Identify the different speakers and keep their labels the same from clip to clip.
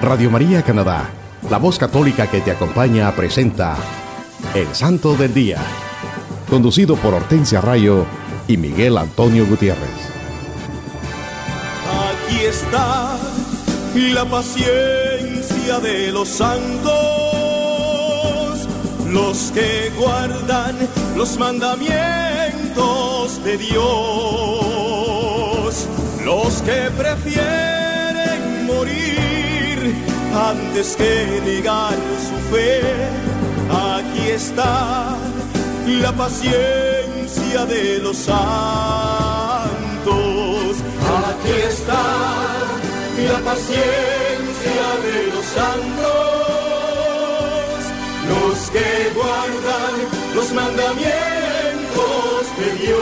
Speaker 1: Radio María Canadá, la voz católica que te acompaña, presenta El Santo del Día, conducido por Hortensia Rayo y Miguel Antonio Gutiérrez.
Speaker 2: Aquí está la paciencia de los santos, los que guardan los mandamientos de Dios, los que prefieren morir antes que negar su fe. Aquí está la paciencia de los santos. Aquí está la paciencia de los santos, los que guardan los mandamientos de Dios,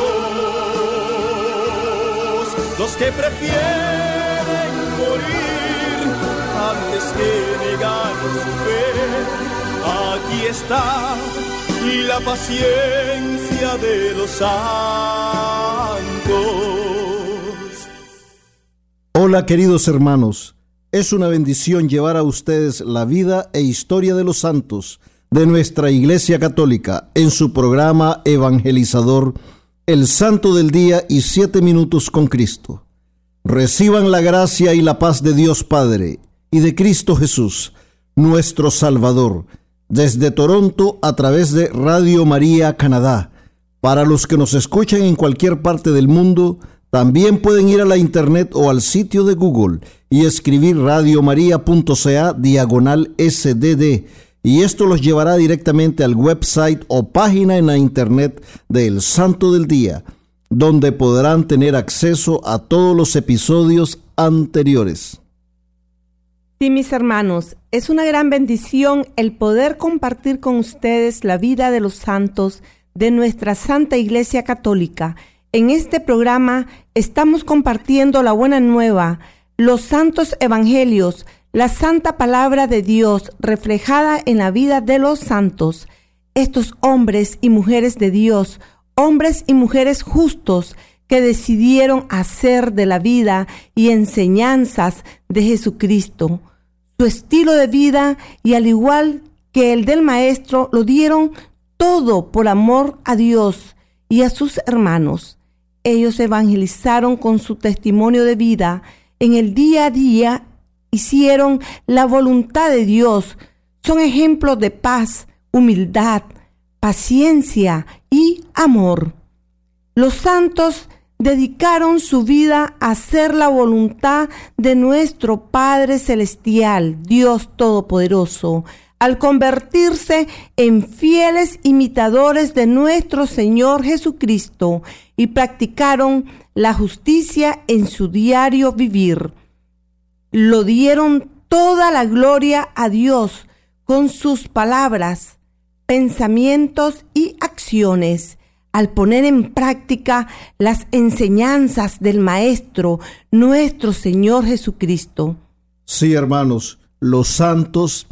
Speaker 2: los que prefieren morir antes que su fe. Aquí está la paciencia de los santos.
Speaker 3: Hola queridos hermanos, es una bendición llevar a ustedes la vida e historia de los santos de nuestra Iglesia Católica en su programa evangelizador El Santo del Día y Siete Minutos con Cristo. Reciban la gracia y la paz de Dios Padre y de Cristo Jesús, nuestro Salvador, desde Toronto a través de Radio María Canadá. Para los que nos escuchan en cualquier parte del mundo, también pueden ir a la internet o al sitio de Google y escribir radiomaria.ca diagonal sdd y esto los llevará directamente al website o página en la internet del Santo del Día, donde podrán tener acceso a todos los episodios anteriores.
Speaker 4: Sí, mis hermanos, es una gran bendición el poder compartir con ustedes la vida de los santos de nuestra Santa Iglesia Católica. En este programa estamos compartiendo la buena nueva, los santos evangelios, la santa palabra de Dios reflejada en la vida de los santos, estos hombres y mujeres de Dios, hombres y mujeres justos que decidieron hacer de la vida y enseñanzas de Jesucristo su estilo de vida y al igual que el del Maestro lo dieron todo por amor a Dios y a sus hermanos. Ellos evangelizaron con su testimonio de vida en el día a día, hicieron la voluntad de Dios, son ejemplos de paz, humildad, paciencia y amor. Los santos dedicaron su vida a hacer la voluntad de nuestro Padre Celestial, Dios Todopoderoso, al convertirse en fieles imitadores de nuestro Señor Jesucristo y practicaron la justicia en su diario vivir. Lo dieron toda la gloria a Dios con sus palabras, pensamientos y acciones al poner en práctica las enseñanzas del Maestro, nuestro Señor Jesucristo.
Speaker 3: Sí, hermanos, los santos,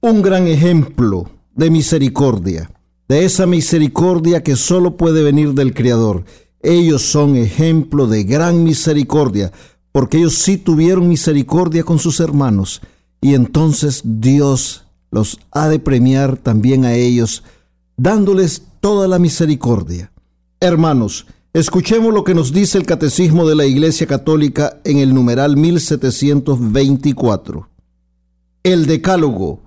Speaker 3: un gran ejemplo de misericordia, de esa misericordia que solo puede venir del Creador. Ellos son ejemplo de gran misericordia, porque ellos sí tuvieron misericordia con sus hermanos, y entonces Dios los ha de premiar también a ellos, dándoles toda la misericordia. Hermanos, escuchemos lo que nos dice el Catecismo de la Iglesia Católica en el numeral 1724. El Decálogo,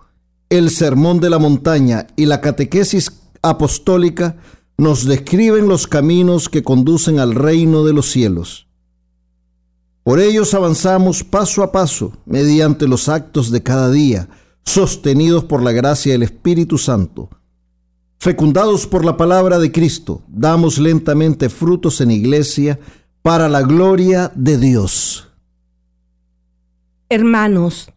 Speaker 3: el Sermón de la Montaña y la Catequesis Apostólica nos describen los caminos que conducen al reino de los cielos. Por ellos avanzamos paso a paso mediante los actos de cada día, sostenidos por la gracia del Espíritu Santo Fecundados por la palabra de Cristo, damos lentamente frutos en iglesia para la gloria de Dios.
Speaker 4: Hermanos,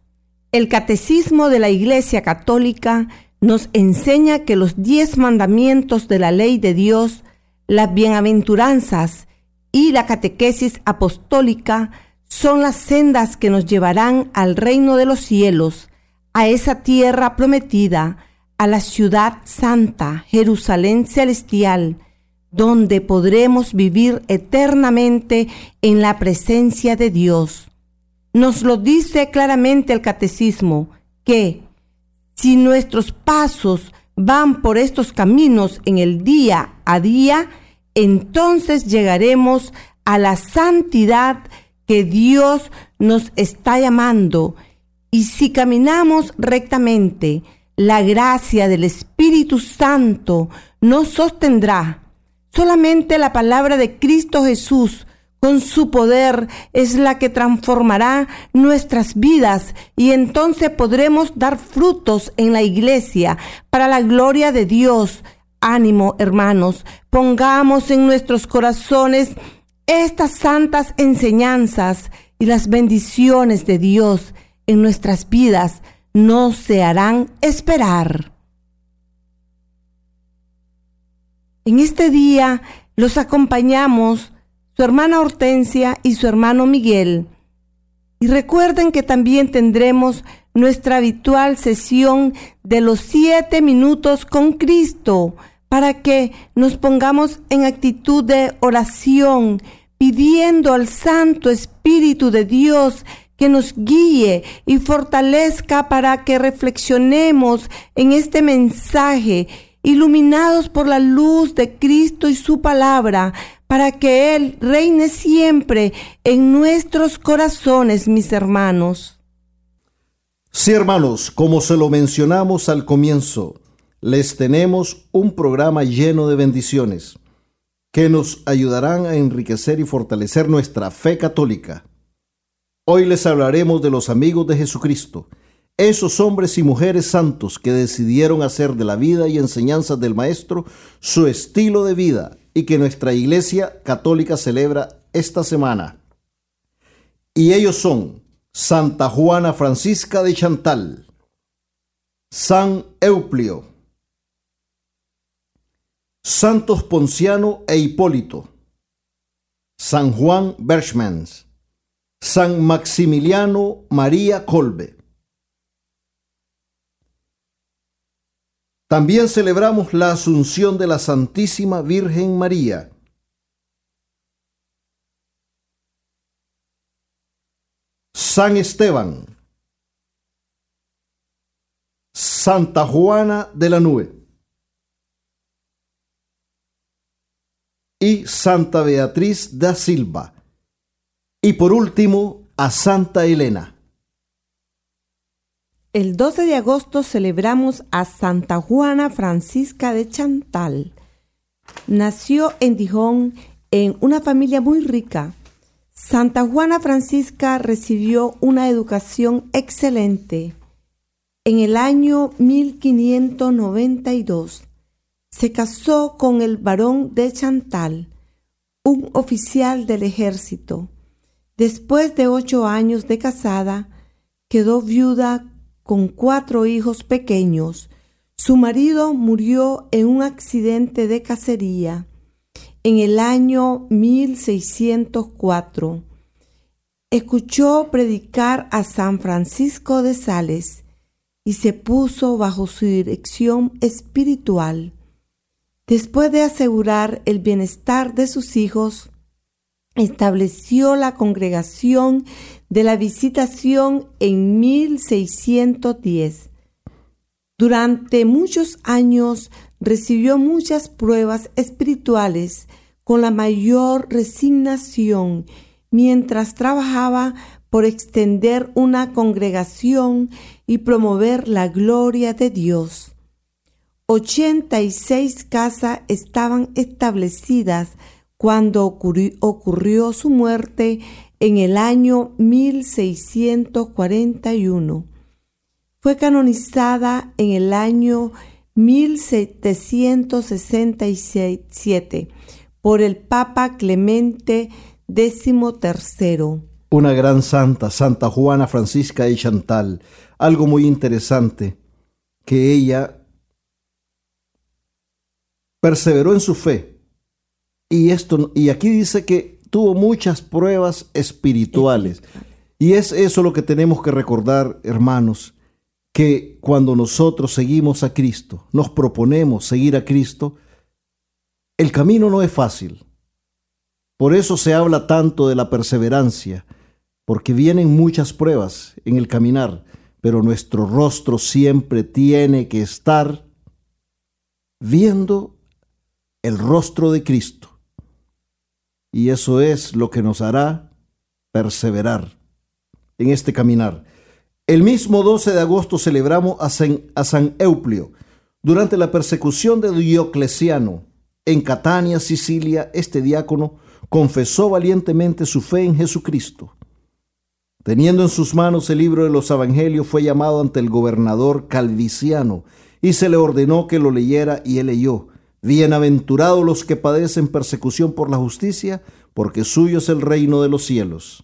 Speaker 4: el catecismo de la Iglesia Católica nos enseña que los diez mandamientos de la ley de Dios, las bienaventuranzas y la catequesis apostólica son las sendas que nos llevarán al reino de los cielos, a esa tierra prometida, a la ciudad santa, Jerusalén celestial, donde podremos vivir eternamente en la presencia de Dios. Nos lo dice claramente el catecismo, que si nuestros pasos van por estos caminos en el día a día, entonces llegaremos a la santidad que Dios nos está llamando. Y si caminamos rectamente, la gracia del Espíritu Santo nos sostendrá. Solamente la palabra de Cristo Jesús con su poder es la que transformará nuestras vidas y entonces podremos dar frutos en la iglesia para la gloria de Dios. Ánimo, hermanos, pongamos en nuestros corazones estas santas enseñanzas y las bendiciones de Dios en nuestras vidas no se harán esperar. En este día los acompañamos su hermana Hortensia y su hermano Miguel. Y recuerden que también tendremos nuestra habitual sesión de los siete minutos con Cristo para que nos pongamos en actitud de oración, pidiendo al Santo Espíritu de Dios que nos guíe y fortalezca para que reflexionemos en este mensaje, iluminados por la luz de Cristo y su palabra, para que Él reine siempre en nuestros corazones, mis hermanos.
Speaker 3: Sí, hermanos, como se lo mencionamos al comienzo, les tenemos un programa lleno de bendiciones que nos ayudarán a enriquecer y fortalecer nuestra fe católica. Hoy les hablaremos de los amigos de Jesucristo, esos hombres y mujeres santos que decidieron hacer de la vida y enseñanzas del Maestro su estilo de vida y que nuestra Iglesia Católica celebra esta semana. Y ellos son Santa Juana Francisca de Chantal, San Euplio, Santos Ponciano e Hipólito, San Juan Berchmans, San Maximiliano María Colbe. También celebramos la Asunción de la Santísima Virgen María. San Esteban, Santa Juana de la Nube y Santa Beatriz da Silva. Y por último, a Santa Elena.
Speaker 4: El 12 de agosto celebramos a Santa Juana Francisca de Chantal. Nació en Dijon en una familia muy rica. Santa Juana Francisca recibió una educación excelente. En el año 1592 se casó con el barón de Chantal, un oficial del ejército. Después de ocho años de casada, quedó viuda con cuatro hijos pequeños. Su marido murió en un accidente de cacería en el año 1604. Escuchó predicar a San Francisco de Sales y se puso bajo su dirección espiritual. Después de asegurar el bienestar de sus hijos, estableció la congregación de la visitación en 1610. Durante muchos años recibió muchas pruebas espirituales con la mayor resignación mientras trabajaba por extender una congregación y promover la gloria de Dios. 86 casas estaban establecidas cuando ocurrió, su muerte en el año 1641. Fue canonizada en el año 1767 por el Papa Clemente XIII.
Speaker 3: Una gran santa, Santa Juana Francisca de Chantal. Algo muy interesante, que ella perseveró en su fe y, esto, y aquí dice que tuvo muchas pruebas espirituales. Y es eso lo que tenemos que recordar, hermanos, que cuando nosotros seguimos a Cristo, nos proponemos seguir a Cristo, el camino no es fácil. Por eso se habla tanto de la perseverancia, porque vienen muchas pruebas en el caminar, pero nuestro rostro siempre tiene que estar viendo el rostro de Cristo. Y eso es lo que nos hará perseverar en este caminar. El mismo 12 de agosto celebramos a San, Euplio. Durante la persecución de Diocleciano en Catania, Sicilia, este diácono confesó valientemente su fe en Jesucristo. Teniendo en sus manos el libro de los Evangelios, fue llamado ante el gobernador Calviciano y se le ordenó que lo leyera y él leyó. Bienaventurados los que padecen persecución por la justicia, porque suyo es el reino de los cielos.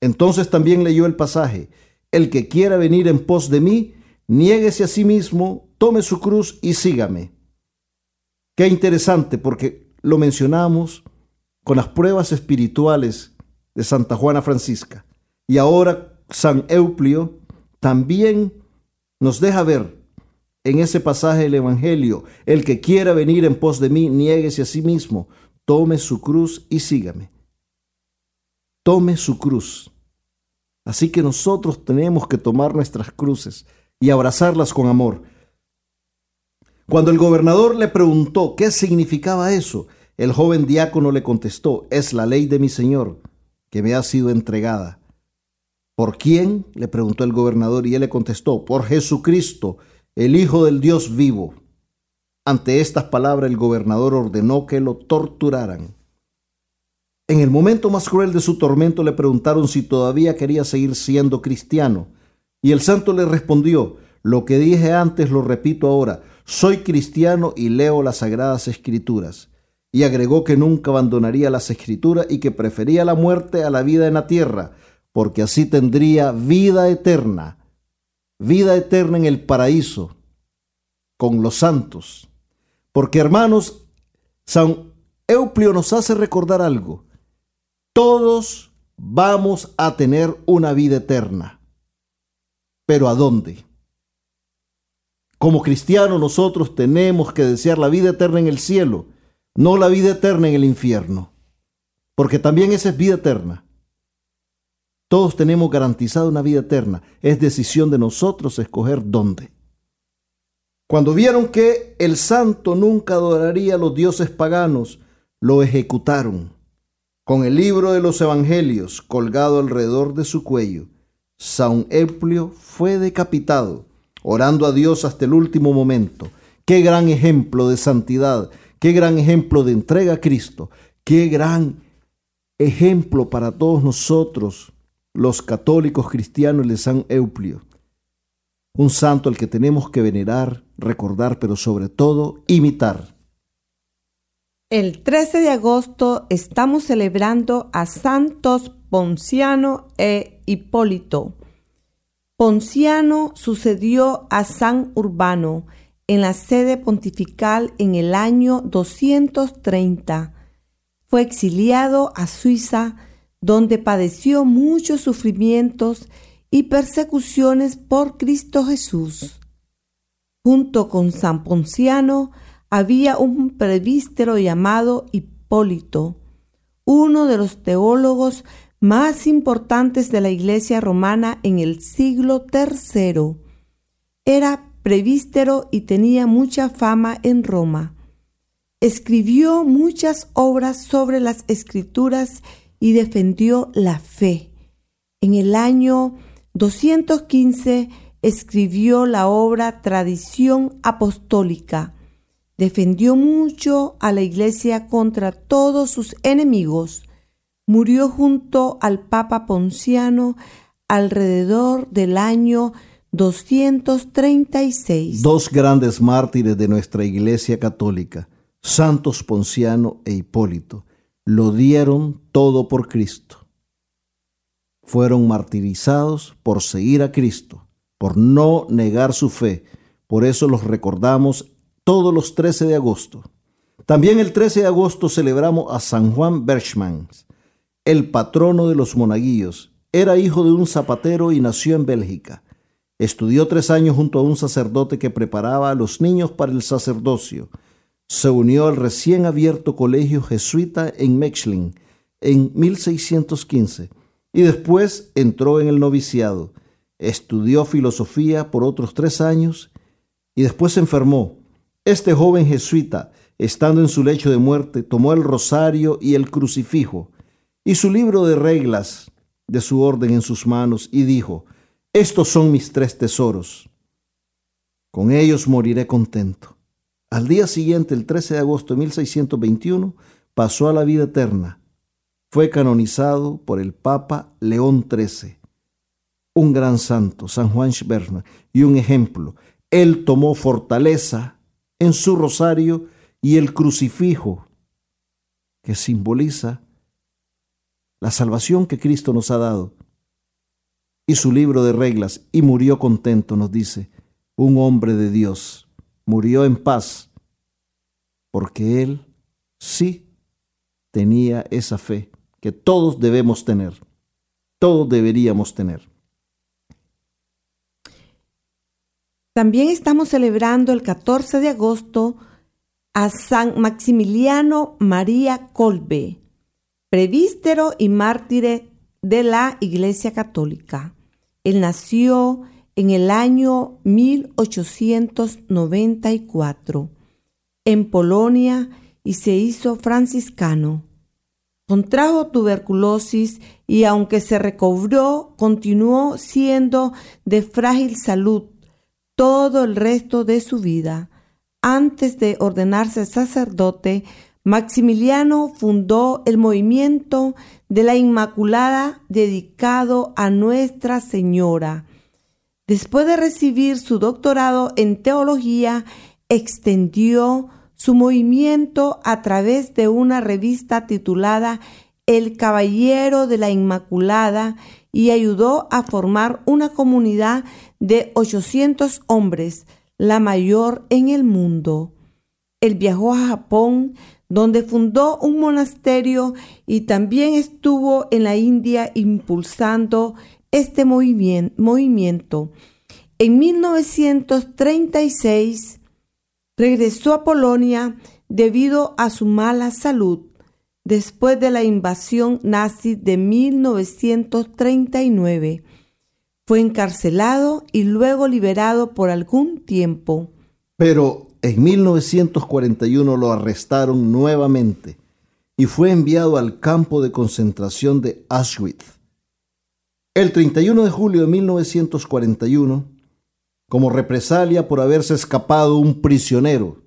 Speaker 3: Entonces también leyó el pasaje, el que quiera venir en pos de mí, niéguese a sí mismo, tome su cruz y sígame. Qué interesante porque lo mencionamos con las pruebas espirituales de Santa Juana Francisca. Y ahora San Euplio también nos deja ver en ese pasaje del Evangelio, el que quiera venir en pos de mí, niéguese a sí mismo, tome su cruz y sígame. Tome su cruz. Así que nosotros tenemos que tomar nuestras cruces y abrazarlas con amor. Cuando el gobernador le preguntó qué significaba eso, el joven diácono le contestó, es la ley de mi Señor que me ha sido entregada. ¿Por quién? le preguntó el gobernador y él le contestó, por Jesucristo, el Hijo del Dios vivo. Ante estas palabras el gobernador ordenó que lo torturaran. En el momento más cruel de su tormento le preguntaron si todavía quería seguir siendo cristiano. Y el santo le respondió, lo que dije antes lo repito ahora, soy cristiano y leo las sagradas escrituras. Y agregó que nunca abandonaría las escrituras y que prefería la muerte a la vida en la tierra, porque así tendría vida eterna, vida eterna en el paraíso, con los santos. Porque hermanos, San Euplio nos hace recordar algo. Todos vamos a tener una vida eterna. Pero ¿a dónde? Como cristianos nosotros tenemos que desear la vida eterna en el cielo, no la vida eterna en el infierno. Porque también esa es vida eterna. Todos tenemos garantizada una vida eterna. Es decisión de nosotros escoger dónde. Cuando vieron que el santo nunca adoraría a los dioses paganos, lo ejecutaron con el libro de los evangelios colgado alrededor de su cuello. San Euplio fue decapitado, orando a Dios hasta el último momento. Qué gran ejemplo de santidad, qué gran ejemplo de entrega a Cristo, qué gran ejemplo para todos nosotros, los católicos cristianos de San Euplio. Un santo al que tenemos que venerar, recordar, pero sobre todo imitar.
Speaker 4: El 13 de agosto estamos celebrando a Santos Ponciano e Hipólito. Ponciano sucedió a San Urbano en la sede pontifical en el año 230. Fue exiliado a Suiza, donde padeció muchos sufrimientos y persecuciones por Cristo Jesús. Junto con San Ponciano, había un prevístero llamado Hipólito, uno de los teólogos más importantes de la Iglesia romana en el siglo III. Era prevístero y tenía mucha fama en Roma. Escribió muchas obras sobre las escrituras y defendió la fe. En el año 215 escribió la obra Tradición Apostólica, defendió mucho a la iglesia contra todos sus enemigos. Murió junto al Papa Ponciano alrededor del año 236.
Speaker 3: Dos grandes mártires de nuestra iglesia católica, Santos Ponciano e Hipólito, lo dieron todo por Cristo. Fueron martirizados por seguir a Cristo, por no negar su fe. Por eso los recordamos todos los 13 de agosto. También el 13 de agosto celebramos a San Juan Berchmans, el patrono de los monaguillos. Era hijo de un zapatero y nació en Bélgica. Estudió tres años junto a un sacerdote que preparaba a los niños para el sacerdocio. Se unió al recién abierto colegio jesuita en Mechling en 1615 y después entró en el noviciado. Estudió filosofía por otros tres años y después se enfermó. Este joven jesuita, estando en su lecho de muerte, tomó el rosario y el crucifijo y su libro de reglas de su orden en sus manos y dijo, estos son mis tres tesoros. Con ellos moriré contento. Al día siguiente, el 13 de agosto de 1621, pasó a la vida eterna. Fue canonizado por el Papa León XIII, un gran santo, San Juan Schberna, y un ejemplo. Él tomó fortaleza en su rosario y el crucifijo, que simboliza la salvación que Cristo nos ha dado, y su libro de reglas, y murió contento, nos dice, un hombre de Dios, murió en paz, porque él sí tenía esa fe que todos debemos tener, todos deberíamos tener.
Speaker 4: También estamos celebrando el 14 de agosto a San Maximiliano María Colbe, prevístero y mártir de la Iglesia Católica. Él nació en el año 1894 en Polonia y se hizo franciscano. Contrajo tuberculosis y aunque se recobró, continuó siendo de frágil salud todo el resto de su vida. Antes de ordenarse sacerdote, Maximiliano fundó el movimiento de la Inmaculada dedicado a Nuestra Señora. Después de recibir su doctorado en teología, extendió su movimiento a través de una revista titulada El Caballero de la Inmaculada y ayudó a formar una comunidad de 800 hombres, la mayor en el mundo. Él viajó a Japón, donde fundó un monasterio y también estuvo en la India impulsando este movimiento. En 1936 regresó a Polonia debido a su mala salud después de la invasión nazi de 1939. Fue encarcelado y luego liberado por algún tiempo.
Speaker 3: Pero en 1941 lo arrestaron nuevamente y fue enviado al campo de concentración de Auschwitz. El 31 de julio de 1941, como represalia por haberse escapado un prisionero,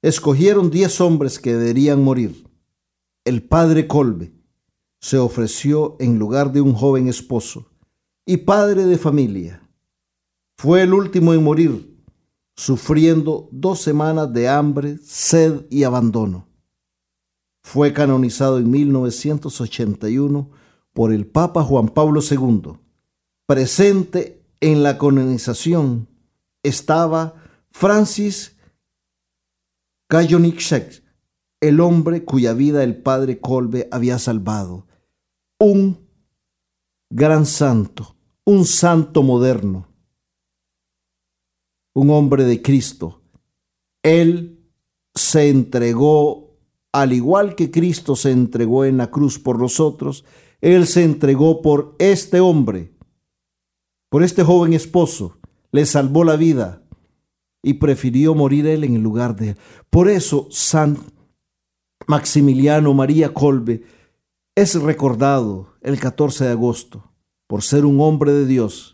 Speaker 3: escogieron 10 hombres que deberían morir. El padre Colbe se ofreció en lugar de un joven esposo y padre de familia. Fue el último en morir sufriendo dos semanas de hambre, sed y abandono. Fue canonizado en 1981 por el Papa Juan Pablo II. Presente en la canonización estaba Francis Kajonitschek, el hombre cuya vida el padre Kolbe había salvado. Un gran santo, un santo moderno un hombre de Cristo. Él se entregó, al igual que Cristo se entregó en la cruz por nosotros, Él se entregó por este hombre, por este joven esposo, le salvó la vida y prefirió morir Él en el lugar de Él. Por eso San Maximiliano María Colbe es recordado el 14 de agosto por ser un hombre de Dios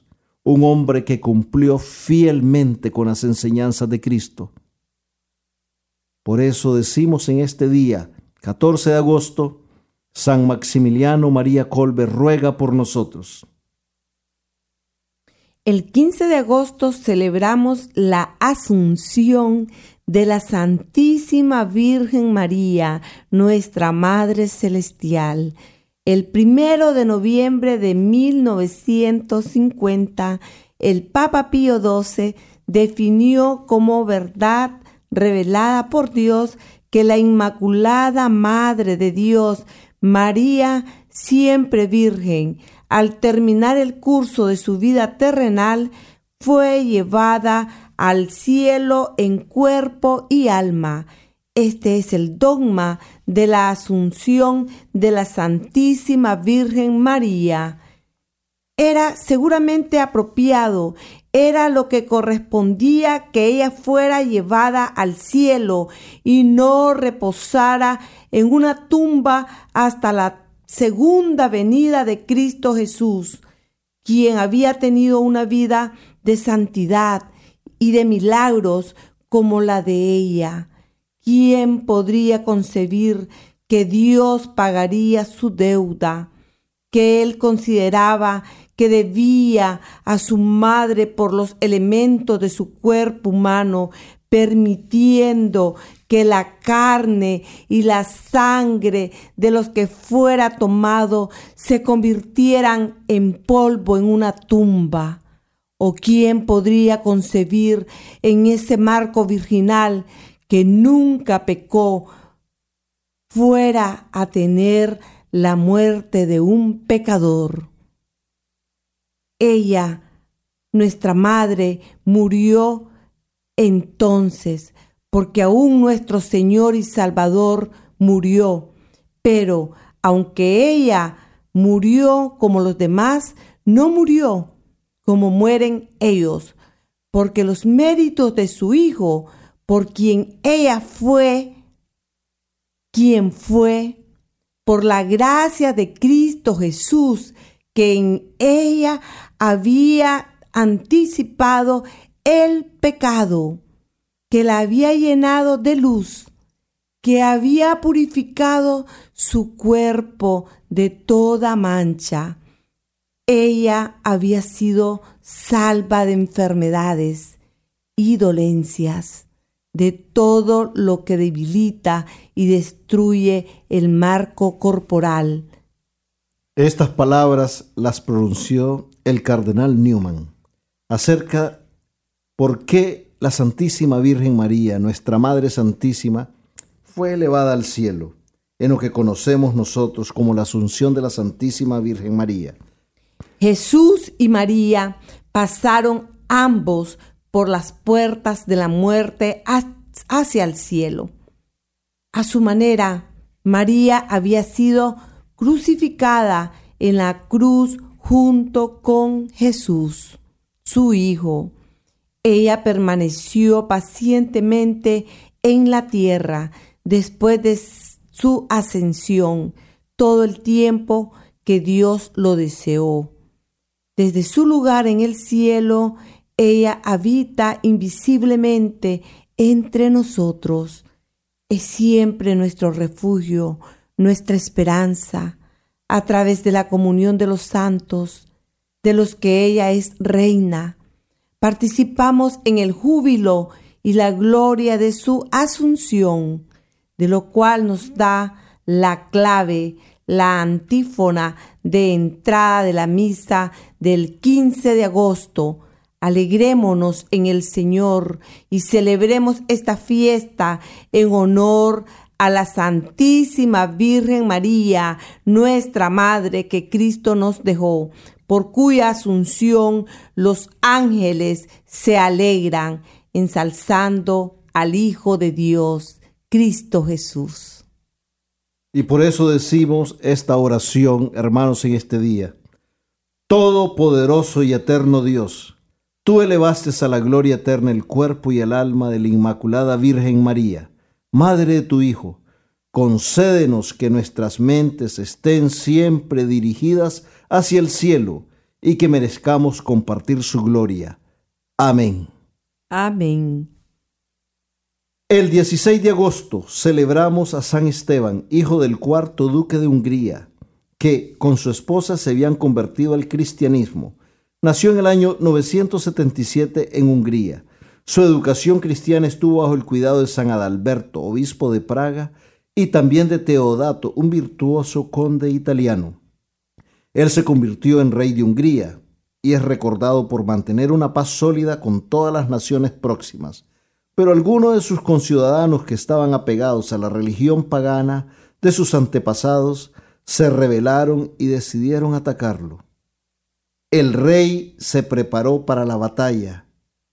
Speaker 3: un hombre que cumplió fielmente con las enseñanzas de Cristo. Por eso decimos en este día, 14 de agosto, San Maximiliano María Colbe ruega por nosotros.
Speaker 4: El 15 de agosto celebramos la Asunción de la Santísima Virgen María, nuestra Madre Celestial. El primero de noviembre de 1950, el Papa Pío XII definió como verdad revelada por Dios que la Inmaculada Madre de Dios, María, siempre virgen, al terminar el curso de su vida terrenal, fue llevada al cielo en cuerpo y alma este es el dogma de la Asunción de la Santísima Virgen María. era seguramente apropiado, era lo que correspondía que ella fuera llevada al cielo y no reposara en una tumba hasta la segunda venida de Cristo Jesús, quien había tenido una vida de santidad y de milagros como la de ella. ¿Quién podría concebir que Dios pagaría su deuda, que él consideraba que debía a su madre por los elementos de su cuerpo humano, permitiendo que la carne y la sangre de los que fuera tomado se convirtieran en polvo en una tumba. ¿O quién podría concebir en ese marco virginal que nunca pecó fuera a tener la muerte de un pecador? Ella, nuestra madre, murió entonces, porque aún nuestro Señor y Salvador murió. Pero aunque ella murió como los demás, no murió como mueren ellos, porque los méritos de su Hijo, por quien ella fue, quien fue, por la gracia de Cristo Jesús, que en ella había anticipado el pecado, que la había llenado de luz, que había purificado su cuerpo de toda mancha. Ella había sido salva de enfermedades y dolencias, de todo lo que debilita y destruye el marco corporal.
Speaker 3: Estas palabras las pronunció el cardenal Newman acerca por qué la Santísima Virgen María, nuestra Madre Santísima, fue elevada al cielo, en lo que conocemos nosotros como la Asunción de la Santísima Virgen María.
Speaker 4: Jesús y María pasaron ambos por las puertas de la muerte hacia el cielo. A su manera, María había sido crucificada en la cruz junto con Jesús, su Hijo ella permaneció pacientemente en la tierra después de su ascensión todo el tiempo que Dios lo deseó. Desde su lugar en el cielo, ella habita invisiblemente entre nosotros. Es siempre nuestro refugio, nuestra esperanza, a través de la comunión de los santos, de los que ella es reina participamos en el júbilo y la gloria de su asunción, de lo cual nos da la clave, la antífona de entrada de la misa del 15 de agosto. Alegrémonos en el Señor y celebremos esta fiesta en honor a la Santísima Virgen María, nuestra Madre que Cristo nos dejó por cuya asunción los ángeles se alegran, ensalzando al Hijo de Dios, Cristo Jesús.
Speaker 3: Y por eso decimos esta oración, hermanos, en este día. Todopoderoso y eterno Dios, tú elevaste a la gloria eterna el cuerpo y el alma de la Inmaculada Virgen María, Madre de tu Hijo. Concédenos que nuestras mentes estén siempre dirigidas hacia el cielo y que merezcamos compartir su gloria. Amén.
Speaker 4: Amén.
Speaker 3: El 16 de agosto celebramos a San Esteban, hijo del cuarto duque de Hungría, que con su esposa se habían convertido al cristianismo. Nació en el año 977 en Hungría. Su educación cristiana estuvo bajo el cuidado de San Adalberto, obispo de Praga, y también de Teodato, un virtuoso conde italiano. Él se convirtió en rey de Hungría y es recordado por mantener una paz sólida con todas las naciones próximas. Pero algunos de sus conciudadanos que estaban apegados a la religión pagana de sus antepasados se rebelaron y decidieron atacarlo. El rey se preparó para la batalla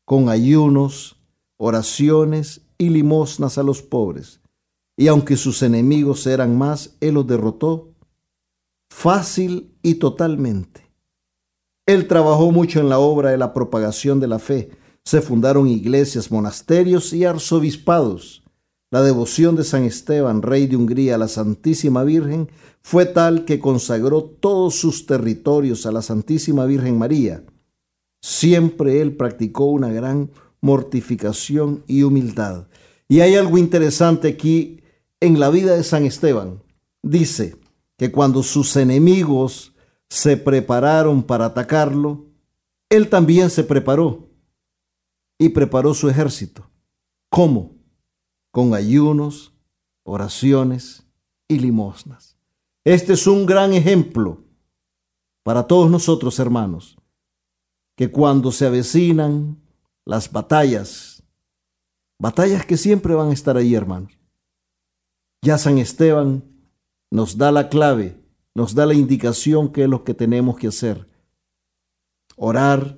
Speaker 3: con ayunos, oraciones y limosnas a los pobres. Y aunque sus enemigos eran más, él los derrotó fácil y totalmente. Él trabajó mucho en la obra de la propagación de la fe. Se fundaron iglesias, monasterios y arzobispados. La devoción de San Esteban, rey de Hungría, a la Santísima Virgen, fue tal que consagró todos sus territorios a la Santísima Virgen María. Siempre él practicó una gran mortificación y humildad. Y hay algo interesante aquí en la vida de San Esteban. Dice que cuando sus enemigos se prepararon para atacarlo, él también se preparó y preparó su ejército. ¿Cómo? Con ayunos, oraciones y limosnas. Este es un gran ejemplo para todos nosotros, hermanos, que cuando se avecinan las batallas, batallas que siempre van a estar ahí, hermanos, ya San Esteban nos da la clave, nos da la indicación que es lo que tenemos que hacer. Orar,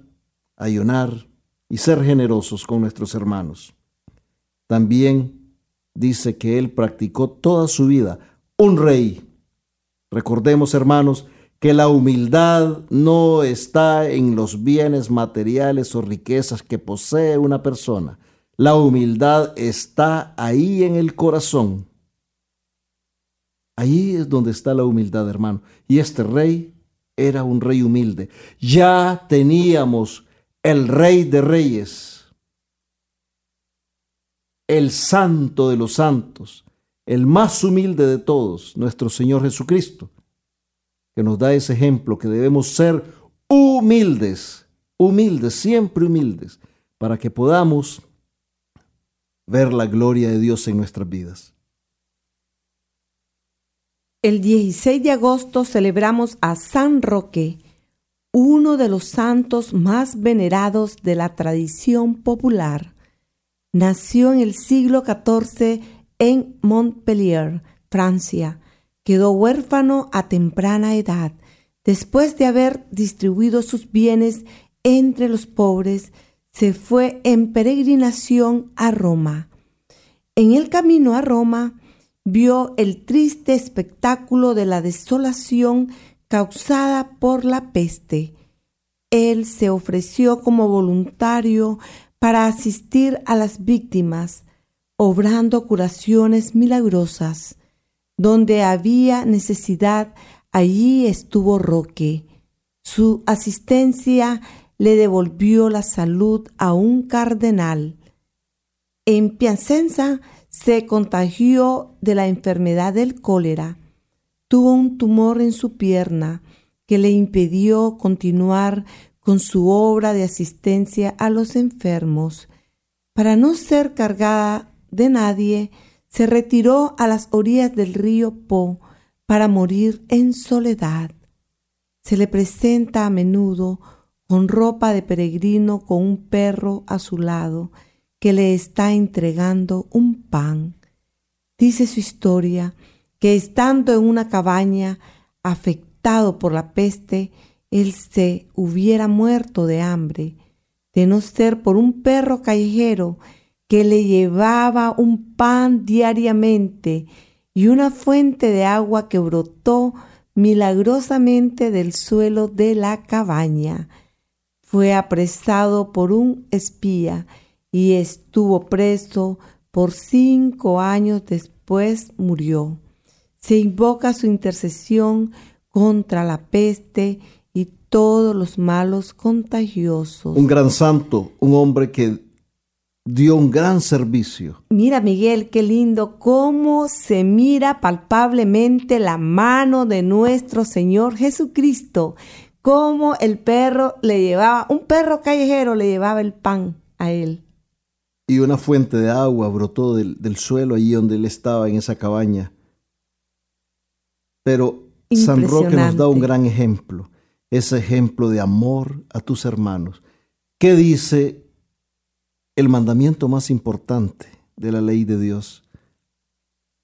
Speaker 3: ayunar y ser generosos con nuestros hermanos. También dice que él practicó toda su vida un rey. Recordemos, hermanos, que la humildad no está en los bienes materiales o riquezas que posee una persona. La humildad está ahí en el corazón. Ahí es donde está la humildad, hermano. Y este rey era un rey humilde. Ya teníamos el rey de reyes, el santo de los santos, el más humilde de todos, nuestro Señor Jesucristo que nos da ese ejemplo que debemos ser humildes, humildes, siempre humildes, para que podamos ver la gloria de Dios en nuestras vidas.
Speaker 4: El 16 de agosto celebramos a San Roque, uno de los santos más venerados de la tradición popular. Nació en el siglo XIV en Montpellier, Francia, quedó huérfano a temprana edad, después de haber distribuido sus bienes entre los pobres, se fue en peregrinación a Roma. En el camino a Roma vio el triste espectáculo de la desolación causada por la peste. Él se ofreció como voluntario para asistir a las víctimas, obrando curaciones milagrosas. Donde había necesidad, allí estuvo Roque. Su asistencia le devolvió la salud a un cardenal. En Piacenza se contagió de la enfermedad del cólera. Tuvo un tumor en su pierna que le impidió continuar con su obra de asistencia a los enfermos. Para no ser cargada de nadie, se retiró a las orillas del río Po para morir en soledad. Se le presenta a menudo con ropa de peregrino con un perro a su lado que le está entregando un pan. Dice su historia que estando en una cabaña afectado por la peste, él se hubiera muerto de hambre, de no ser por un perro callejero que le llevaba un pan diariamente y una fuente de agua que brotó milagrosamente del suelo de la cabaña. Fue apresado por un espía y estuvo preso por cinco años después murió. Se invoca su intercesión contra la peste y todos los malos contagiosos.
Speaker 3: Un gran santo, un hombre que dio un gran servicio.
Speaker 4: Mira, Miguel, qué lindo cómo se mira palpablemente la mano de nuestro Señor Jesucristo, cómo el perro le llevaba, un perro callejero le llevaba el pan a él.
Speaker 3: Y una fuente de agua brotó del, suelo allí donde él estaba en esa cabaña. Pero San Roque nos da un gran ejemplo, ese ejemplo de amor a tus hermanos. ¿Qué dice el mandamiento más importante de la ley de Dios.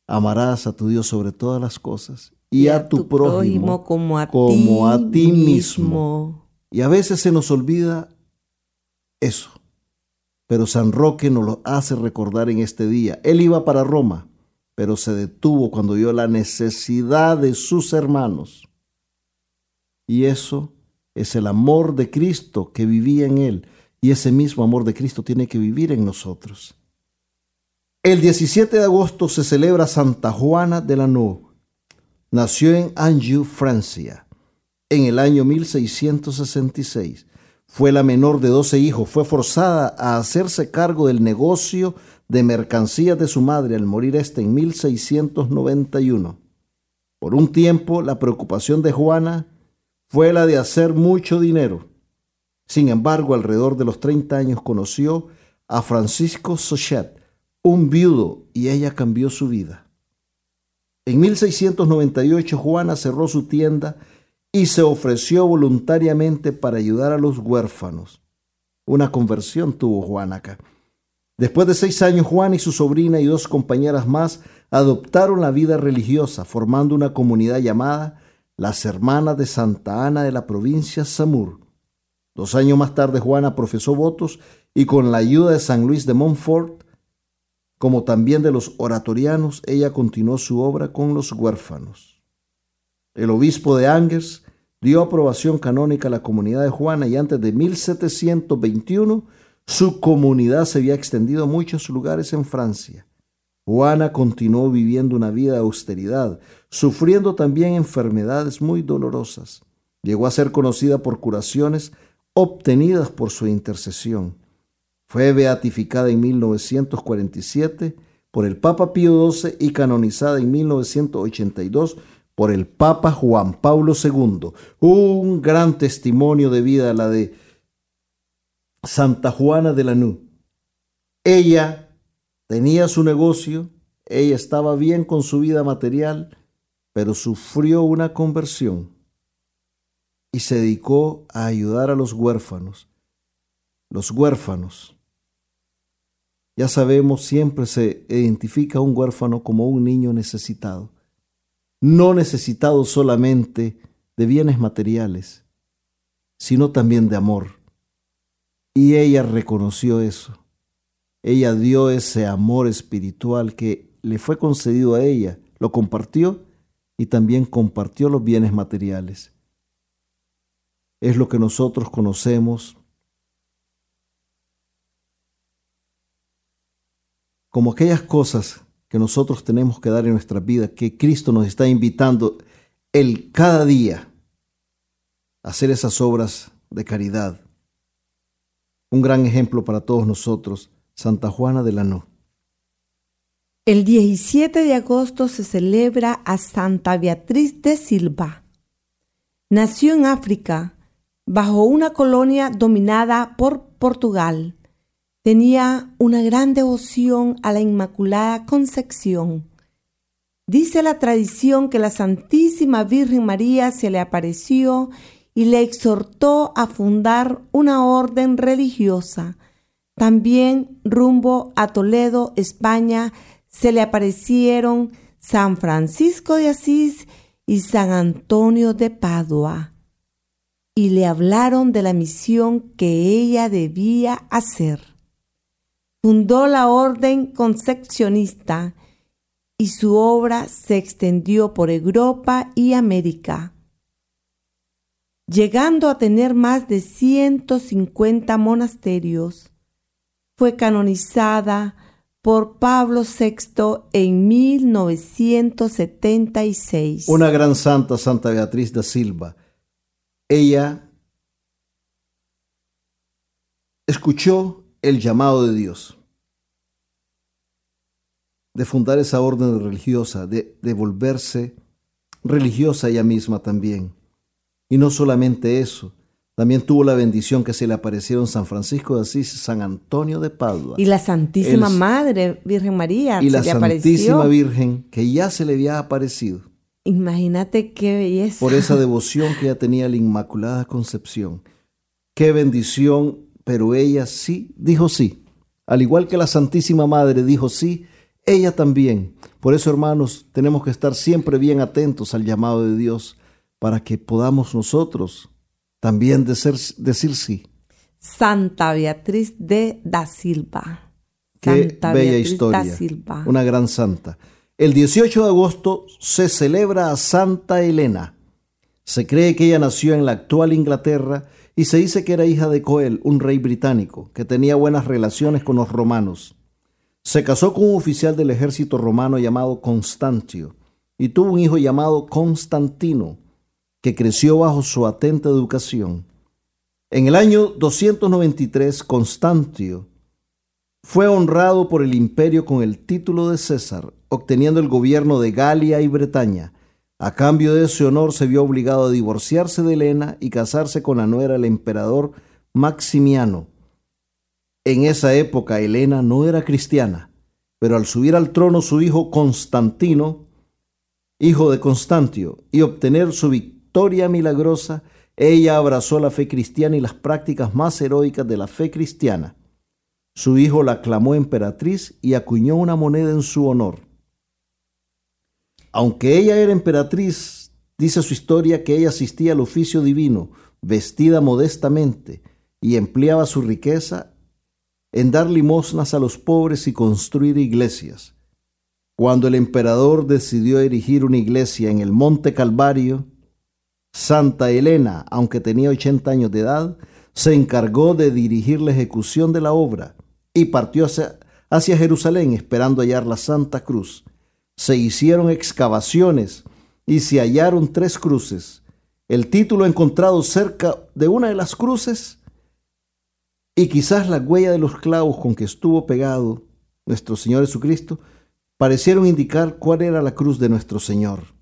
Speaker 3: Amarás a tu Dios sobre todas las cosas y, a, tu, prójimo,
Speaker 4: como, a, ti mismo.
Speaker 3: Y a veces se nos olvida eso. Pero San Roque nos lo hace recordar en este día. Él iba para Roma, pero se detuvo cuando vio la necesidad de sus hermanos. Y eso es el amor de Cristo que vivía en él y ese mismo amor de Cristo tiene que vivir en nosotros. El 17 de agosto se celebra Santa Juana de Lanoo. Nació en Anjou, Francia, en el año 1666. Fue la menor de 12 hijos. Fue forzada a hacerse cargo del negocio de mercancías de su madre al morir ésta en 1691. Por un tiempo, la preocupación de Juana fue la de hacer mucho dinero. Sin embargo, alrededor de los 30 años conoció a Francisco Sochet, un viudo, y ella cambió su vida. En 1698 Juana cerró su tienda y se ofreció voluntariamente para ayudar a los huérfanos. Una conversión tuvo Juana acá. Después de seis años, Juan y su sobrina y dos compañeras más adoptaron la vida religiosa, formando una comunidad llamada las Hermanas de Santa Ana de la provincia Samur. Dos años más tarde, Juana profesó votos y con la ayuda de San Luis de Montfort, como también de los oratorianos, ella continuó su obra con los huérfanos. El obispo de Angers dio aprobación canónica a la comunidad de Juana y antes de 1721 su comunidad se había extendido a muchos lugares en Francia. Juana continuó viviendo una vida de austeridad, sufriendo también enfermedades muy dolorosas. Llegó a ser conocida por curaciones obtenidas por su intercesión. Fue beatificada en 1947 por el Papa Pío XII y canonizada en 1982 por el Papa Juan Pablo II. Un gran testimonio de vida la de Santa Juana de Lanú. Ella tenía su negocio, ella estaba bien con su vida material, pero sufrió una conversión y se dedicó a ayudar a los huérfanos. Los huérfanos. Ya sabemos, siempre se identifica a un huérfano como un niño necesitado. No necesitado solamente de bienes materiales, sino también de amor y ella reconoció eso. Ella dio ese amor espiritual que le fue concedido a ella, lo compartió y también compartió los bienes materiales. Es lo que nosotros conocemos como aquellas cosas que nosotros tenemos que dar en nuestra vida, que Cristo nos está invitando el cada día a hacer esas obras de caridad un gran ejemplo para todos nosotros, Santa Juana de Lanú.
Speaker 4: El 17 de agosto se celebra a Santa Beatriz de Silva. Nació en África, bajo una colonia dominada por Portugal. Tenía una gran devoción a la Inmaculada Concepción. Dice la tradición que la Santísima Virgen María se le apareció y le exhortó a fundar una orden religiosa. También rumbo a Toledo, España, se le aparecieron San Francisco de Asís y San Antonio de Padua, y le hablaron de la misión que ella debía hacer. Fundó la orden concepcionista y su obra se extendió por Europa y América llegando a tener más de 150 monasterios. Fue canonizada por Pablo VI en 1976.
Speaker 3: Una gran santa, Santa Beatriz da Silva. Ella escuchó el llamado de Dios de fundar esa orden religiosa, de, de volverse religiosa ella misma también. Y no solamente eso, también tuvo la bendición que se le aparecieron San Francisco de Asís, San Antonio de Padua.
Speaker 4: Y la Santísima Madre, Virgen María.
Speaker 3: Y la Santísima Virgen, que ya se le había aparecido.
Speaker 4: Imagínate qué belleza.
Speaker 3: Por esa devoción que ya tenía la Inmaculada Concepción. Qué bendición, pero ella sí dijo sí. Al igual que la Santísima Madre dijo sí, ella también. Por eso, hermanos, tenemos que estar siempre bien atentos al llamado de Dios para que podamos nosotros también decir, sí.
Speaker 4: Santa Beatriz de da Silva.
Speaker 3: Qué bella historia. Una gran santa. El 18 de agosto se celebra a Santa Elena. Se cree que ella nació en la actual Inglaterra y se dice que era hija de Coel, un rey británico, que tenía buenas relaciones con los romanos. Se casó con un oficial del ejército romano llamado Constantio y tuvo un hijo llamado Constantino, que creció bajo su atenta educación. En el año 293, Constantio fue honrado por el imperio con el título de César, obteniendo el gobierno de Galia y Bretaña. A cambio de ese honor se vio obligado a divorciarse de Helena y casarse con la nuera del emperador Maximiano. En esa época Helena no era cristiana, pero al subir al trono su hijo Constantino, hijo de Constantio, y obtener su victoria milagrosa, ella abrazó la fe cristiana y las prácticas más heroicas de la fe cristiana. Su hijo la aclamó emperatriz y acuñó una moneda en su honor. Aunque ella era emperatriz, dice su historia que ella asistía al oficio divino, vestida modestamente, y empleaba su riqueza en dar limosnas a los pobres y construir iglesias. Cuando el emperador decidió erigir una iglesia en el Monte Calvario, Santa Elena, aunque tenía 80 años de edad, se encargó de dirigir la ejecución de la obra y partió hacia, hacia Jerusalén esperando hallar la Santa Cruz. Se hicieron excavaciones y se hallaron tres cruces. El título encontrado cerca de una de las cruces y quizás la huella de los clavos con que estuvo pegado nuestro Señor Jesucristo parecieron indicar cuál era la cruz de nuestro Señor.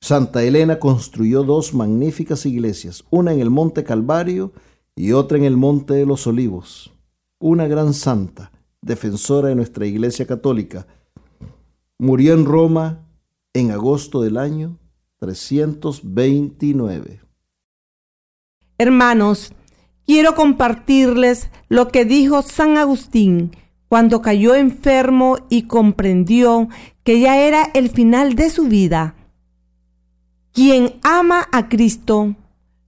Speaker 3: Santa Elena construyó dos magníficas iglesias, una en el Monte Calvario y otra en el Monte de los Olivos. Una gran santa, defensora de nuestra Iglesia Católica, murió en Roma en agosto del año 329.
Speaker 4: Hermanos, quiero compartirles lo que dijo San Agustín cuando cayó enfermo y comprendió que ya era el final de su vida quien ama a Cristo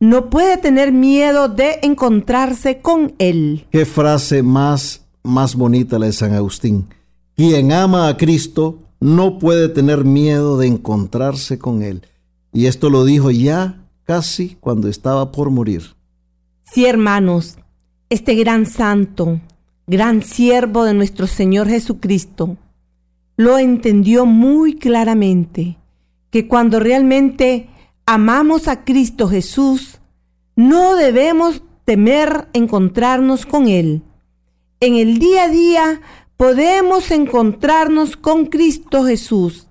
Speaker 4: no puede tener miedo de encontrarse con Él.
Speaker 3: Qué frase más, más bonita la de San Agustín. Quien ama a Cristo no puede tener miedo de encontrarse con Él. Y esto lo dijo ya casi cuando estaba por morir.
Speaker 4: Sí, hermanos, este gran santo, gran siervo de nuestro Señor Jesucristo, lo entendió muy claramente que cuando realmente amamos a Cristo Jesús, no debemos temer encontrarnos con Él. En el día a día podemos encontrarnos con Cristo Jesús,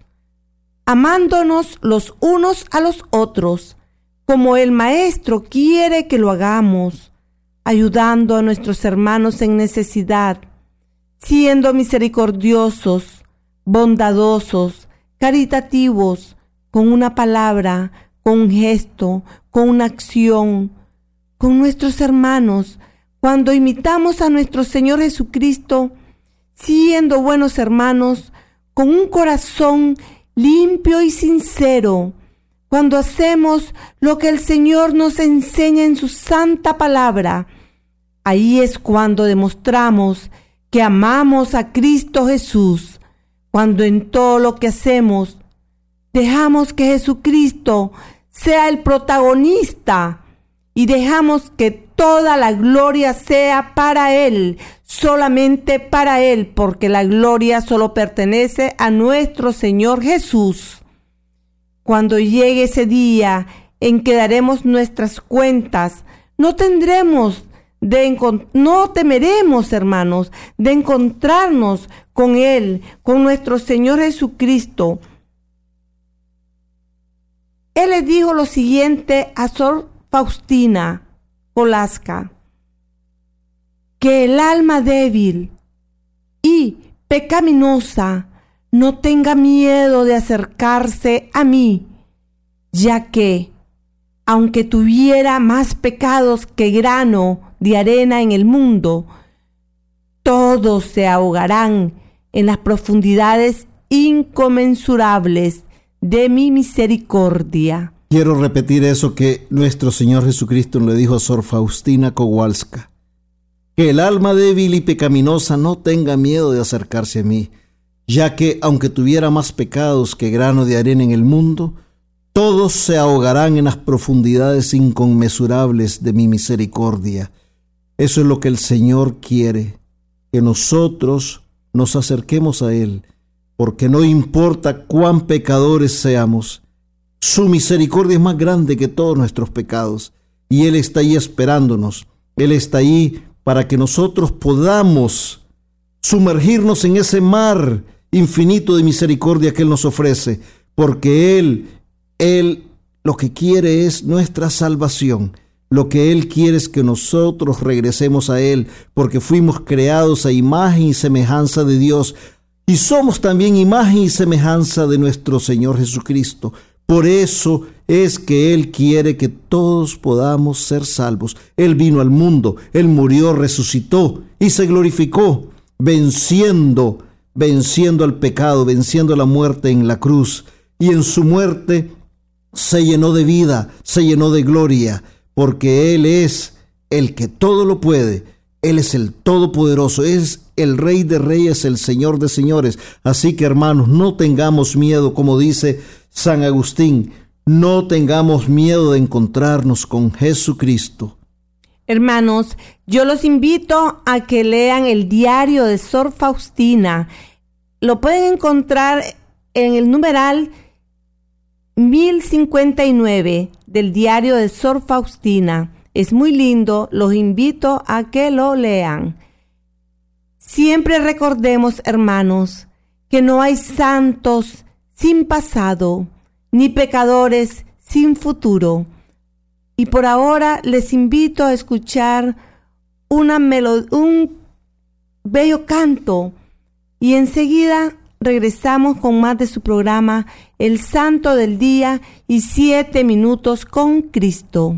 Speaker 4: amándonos los unos a los otros, como el Maestro quiere que lo hagamos, ayudando a nuestros hermanos en necesidad, siendo misericordiosos, bondadosos, caritativos, con una palabra, con un gesto, con una acción, con nuestros hermanos, cuando imitamos a nuestro Señor Jesucristo, siendo buenos hermanos, con un corazón limpio y sincero, cuando hacemos lo que el Señor nos enseña en su santa palabra, ahí es cuando demostramos que amamos a Cristo Jesús, cuando en todo lo que hacemos Dejamos que Jesucristo sea el protagonista y dejamos que toda la gloria sea para Él, solamente para Él, porque la gloria solo pertenece a nuestro Señor Jesús. Cuando llegue ese día en que daremos nuestras cuentas, no tendremos de no temeremos, hermanos, de encontrarnos con Él, con nuestro Señor Jesucristo él le dijo lo siguiente a Sor Faustina Que el alma débil y pecaminosa no tenga miedo de acercarse a mí, ya que, aunque tuviera más pecados que grano de arena en el mundo, todos se ahogarán en las profundidades inconmensurables de mi misericordia.
Speaker 3: Quiero repetir eso que nuestro Señor Jesucristo le dijo a Sor Faustina Kowalska. Que el alma débil y pecaminosa no tenga miedo de acercarse a mí, ya que aunque tuviera más pecados que grano de arena en el mundo, todos se ahogarán en las profundidades inconmensurables de mi misericordia. Eso es lo que el Señor quiere, que nosotros nos acerquemos a Él, porque no importa cuán pecadores seamos, su misericordia es más grande que todos nuestros pecados, y Él está ahí esperándonos, Él está ahí para que nosotros podamos sumergirnos en ese mar infinito de misericordia que Él nos ofrece, porque Él, Él lo que quiere es nuestra salvación. Lo que Él quiere es que nosotros regresemos a Él, porque fuimos creados a imagen y semejanza de Dios, y somos también imagen y semejanza de nuestro Señor Jesucristo. Por eso es que Él quiere que todos podamos ser salvos. Él vino al mundo, Él murió, resucitó y se glorificó, venciendo, venciendo al pecado, venciendo la muerte en la cruz. Y en su muerte se llenó de vida, se llenó de gloria, porque Él es el que todo lo puede. Él es el Todopoderoso, es el Rey de Reyes, el Señor de Señores. Así que hermanos, no tengamos miedo, como dice San Agustín, no tengamos miedo de encontrarnos con Jesucristo.
Speaker 4: Hermanos, yo los invito a que lean el diario de Sor Faustina. Lo pueden encontrar en el numeral 1059 del diario de Sor Faustina. Es muy lindo, los invito a que lo lean. Siempre recordemos, hermanos, que no hay santos sin pasado, ni pecadores sin futuro. Y por ahora les invito a escuchar una un bello canto y enseguida regresamos con más de su programa El Santo del Día y Siete Minutos con Cristo.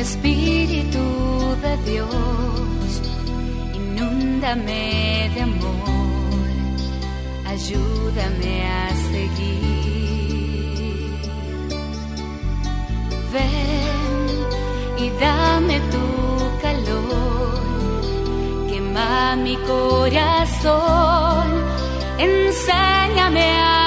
Speaker 5: Espíritu de Dios, inúndame de amor, ayúdame a seguir. Ven y dame tu calor, quema mi corazón, enséñame a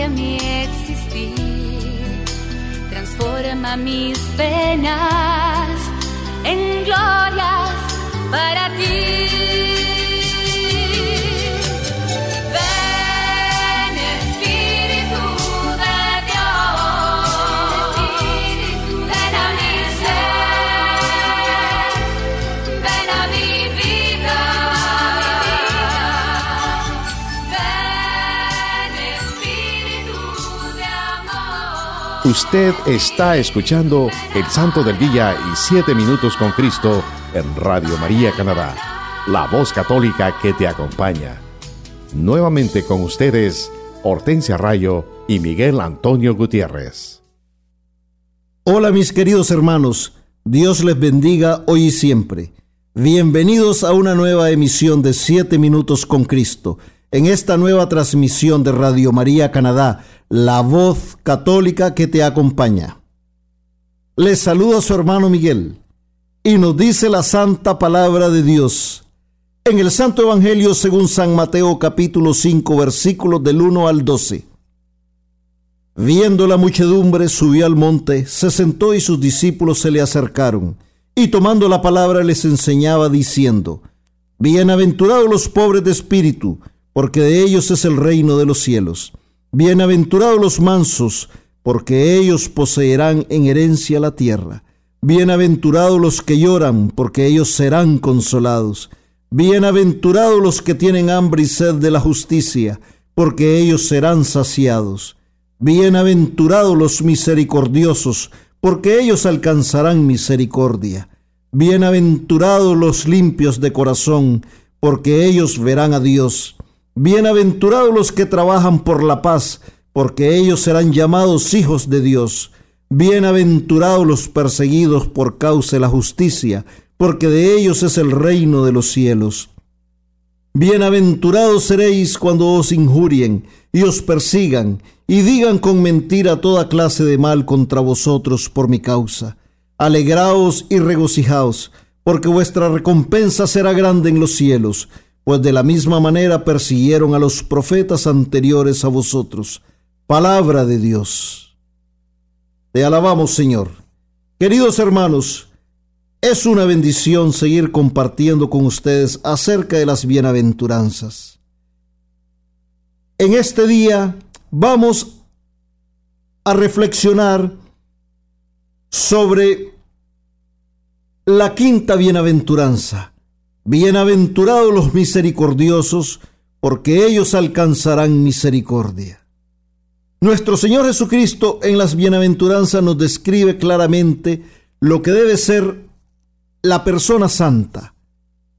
Speaker 5: cambia mi existir, transforma mis penas en glorias para ti.
Speaker 1: Usted está escuchando El Santo del Día y Siete Minutos con Cristo en Radio María Canadá, la voz católica que te acompaña. Nuevamente con ustedes, Hortensia Rayo y Miguel Antonio Gutiérrez.
Speaker 3: Hola mis queridos hermanos, Dios les bendiga hoy y siempre. Bienvenidos a una nueva emisión de Siete Minutos con Cristo. En esta nueva transmisión de Radio María Canadá, la voz católica que te acompaña. Les saluda su hermano Miguel. Y nos dice la santa palabra de Dios. En el Santo Evangelio según San Mateo capítulo 5 versículos del 1 al 12. Viendo la muchedumbre, subió al monte, se sentó y sus discípulos se le acercaron, y tomando la palabra les enseñaba diciendo, Bienaventurados los pobres de espíritu, porque de ellos es el reino de los cielos. Bienaventurados los mansos, porque ellos poseerán en herencia la tierra. Bienaventurados los que lloran, porque ellos serán consolados. Bienaventurados los que tienen hambre y sed de la justicia, porque ellos serán saciados. Bienaventurados los misericordiosos, porque ellos alcanzarán misericordia. Bienaventurados los limpios de corazón, porque ellos verán a Dios. Bienaventurados los que trabajan por la paz, porque ellos serán llamados hijos de Dios. Bienaventurados los perseguidos por causa de la justicia, porque de ellos es el reino de los cielos. Bienaventurados seréis cuando os injurien y os persigan y digan con mentira toda clase de mal contra vosotros por mi causa. Alegraos y regocijaos, porque vuestra recompensa será grande en los cielos pues de la misma manera persiguieron a los profetas anteriores a vosotros. Palabra de Dios. Te alabamos, Señor. Queridos hermanos, es una bendición seguir compartiendo con ustedes acerca de las bienaventuranzas. En este día vamos a reflexionar sobre la quinta bienaventuranza, Bienaventurados los misericordiosos, porque ellos alcanzarán misericordia. Nuestro Señor Jesucristo en las bienaventuranzas nos describe claramente lo que debe ser la persona santa,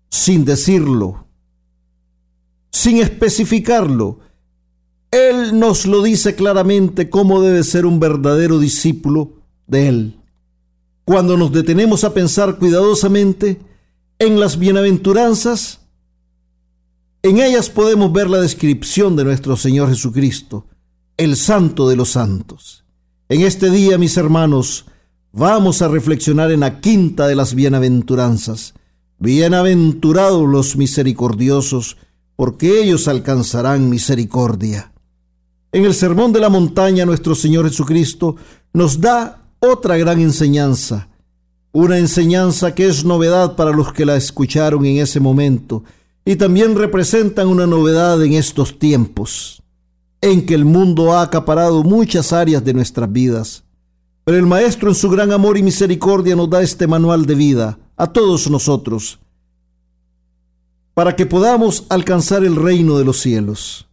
Speaker 3: sin decirlo, sin especificarlo. Él nos lo dice claramente cómo debe ser un verdadero discípulo de Él. Cuando nos detenemos a pensar cuidadosamente, en las bienaventuranzas, en ellas podemos ver la descripción de nuestro Señor Jesucristo, el santo de los santos. En este día, mis hermanos, vamos a reflexionar en la quinta de las bienaventuranzas. Bienaventurados los misericordiosos, porque ellos alcanzarán misericordia. En el Sermón de la Montaña, nuestro Señor Jesucristo nos da otra gran enseñanza una enseñanza que es novedad para los que la escucharon en ese momento y también representan una novedad en estos tiempos, en que el mundo ha acaparado muchas áreas de nuestras vidas. Pero el Maestro en su gran amor y misericordia nos da este manual de vida a todos nosotros, para que podamos alcanzar el reino de los cielos.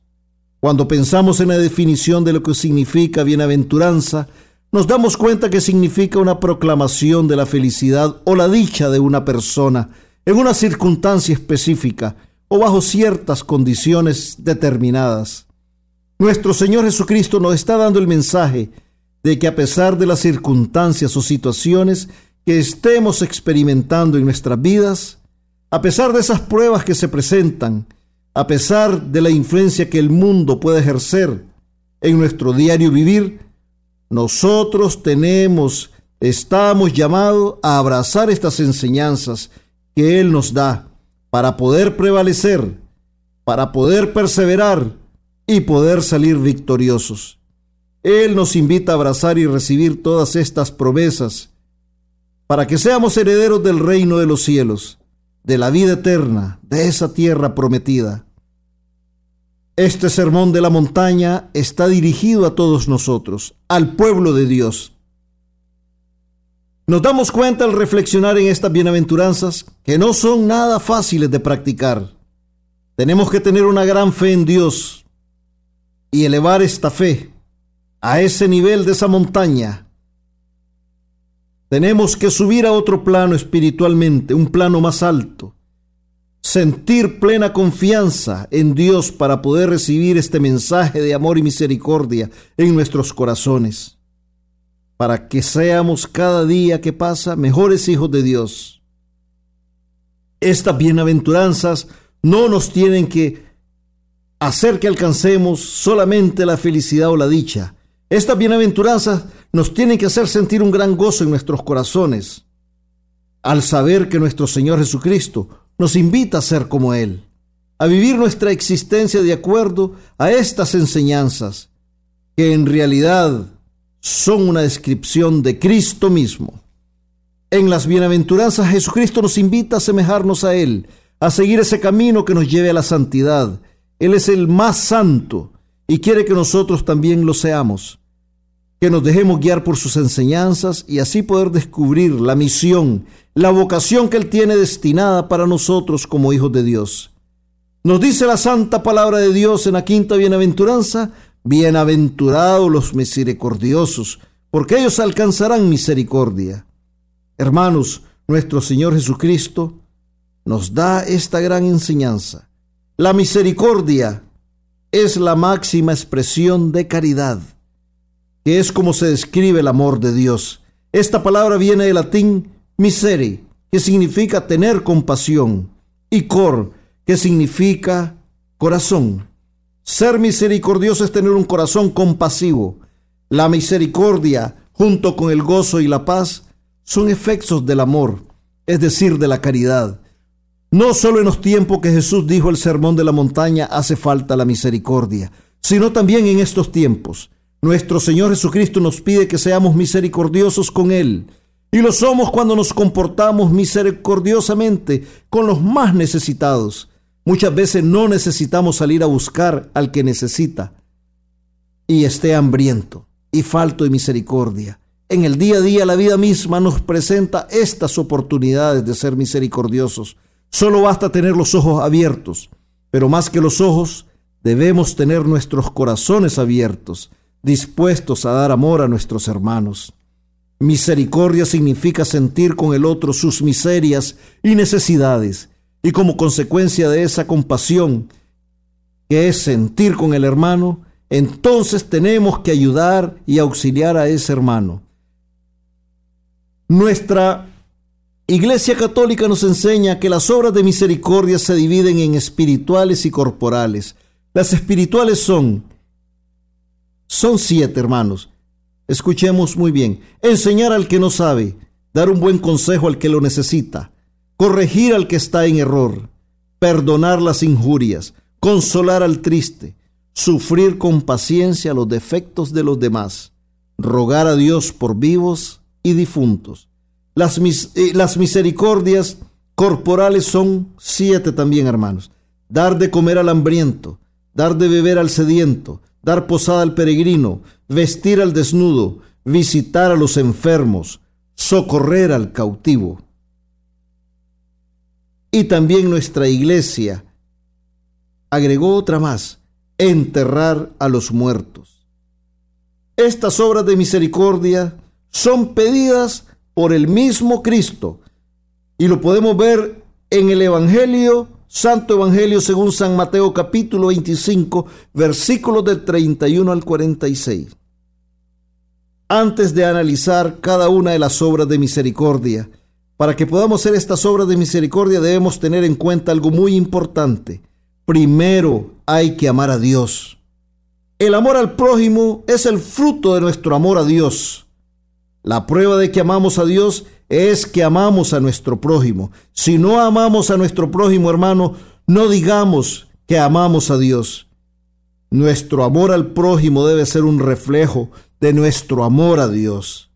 Speaker 3: Cuando pensamos en la definición de lo que significa bienaventuranza, nos damos cuenta que significa una proclamación de la felicidad o la dicha de una persona en una circunstancia específica o bajo ciertas condiciones determinadas. Nuestro Señor Jesucristo nos está dando el mensaje de que a pesar de las circunstancias o situaciones que estemos experimentando en nuestras vidas, a pesar de esas pruebas que se presentan, a pesar de la influencia que el mundo puede ejercer en nuestro diario vivir, nosotros tenemos, estamos llamados a abrazar estas enseñanzas que Él nos da para poder prevalecer, para poder perseverar y poder salir victoriosos. Él nos invita a abrazar y recibir todas estas promesas para que seamos herederos del reino de los cielos, de la vida eterna, de esa tierra prometida. Este sermón de la montaña está dirigido a todos nosotros, al pueblo de Dios. Nos damos cuenta al reflexionar en estas bienaventuranzas que no son nada fáciles de practicar. Tenemos que tener una gran fe en Dios y elevar esta fe a ese nivel de esa montaña. Tenemos que subir a otro plano espiritualmente, un plano más alto sentir plena confianza en Dios para poder recibir este mensaje de amor y misericordia en nuestros corazones, para que seamos cada día que pasa mejores hijos de Dios. Estas bienaventuranzas no nos tienen que hacer que alcancemos solamente la felicidad o la dicha. Estas bienaventuranzas nos tienen que hacer sentir un gran gozo en nuestros corazones al saber que nuestro Señor Jesucristo nos invita a ser como Él, a vivir nuestra existencia de acuerdo a estas enseñanzas, que en realidad son una descripción de Cristo mismo. En las bienaventuranzas Jesucristo nos invita a asemejarnos a Él, a seguir ese camino que nos lleve a la santidad. Él es el más santo y quiere que nosotros también lo seamos, que nos dejemos guiar por sus enseñanzas y así poder descubrir la misión, la vocación que Él tiene destinada para nosotros como hijos de Dios. Nos dice la santa palabra de Dios en la quinta bienaventuranza, bienaventurados los misericordiosos, porque ellos alcanzarán misericordia. Hermanos, nuestro Señor Jesucristo nos da esta gran enseñanza. La misericordia es la máxima expresión de caridad, es como se describe el amor de Dios. Esta palabra viene del latín miseri, que significa tener compasión, y cor, que significa corazón. Ser misericordioso es tener un corazón compasivo. La misericordia, junto con el gozo y la paz, son efectos del amor, es decir, de la caridad. No solo en los tiempos que Jesús dijo el sermón de la montaña hace falta la misericordia, sino también en estos tiempos. Nuestro Señor Jesucristo nos pide que seamos misericordiosos con Él. Y lo somos cuando nos comportamos misericordiosamente con los más necesitados. Muchas veces no necesitamos salir a buscar al que necesita y esté hambriento y falto de misericordia. En el día a día la vida misma nos presenta estas oportunidades de ser misericordiosos. Solo basta tener los ojos abiertos, pero más que los ojos, debemos tener nuestros corazones abiertos, dispuestos a dar amor a nuestros hermanos. Misericordia significa sentir con el otro sus miserias y necesidades, y como consecuencia de esa compasión, que es sentir con el hermano, entonces tenemos que ayudar y auxiliar a ese hermano. Nuestra Iglesia Católica nos enseña que las obras de misericordia se dividen en espirituales y corporales. Las espirituales son, son siete hermanos. Escuchemos muy bien. Enseñar al que no sabe, dar un buen consejo al que lo necesita, corregir al que está en error, perdonar las injurias, consolar al triste, sufrir con paciencia los defectos de los demás, rogar a Dios por vivos y difuntos. Las, eh, las misericordias corporales son siete también, hermanos. Dar de comer al hambriento, dar de beber al sediento, dar posada al peregrino, vestir al desnudo, visitar a los enfermos, socorrer al cautivo. Y también nuestra iglesia agregó otra más, enterrar a los muertos. Estas obras de misericordia son pedidas por el mismo Cristo. Y lo podemos ver en el Evangelio, Santo Evangelio según San Mateo capítulo 25, versículos del 31 al 46. Antes de analizar cada una de las obras de misericordia, para que podamos hacer estas obras de misericordia debemos tener en cuenta algo muy importante. Primero hay que amar a Dios. El amor al prójimo es el fruto de nuestro amor a Dios. La prueba de que amamos a Dios es que amamos a nuestro prójimo. Si no amamos a nuestro prójimo, hermano, no digamos que amamos a Dios. Nuestro amor al prójimo debe ser un reflejo de nuestro amor a Dios.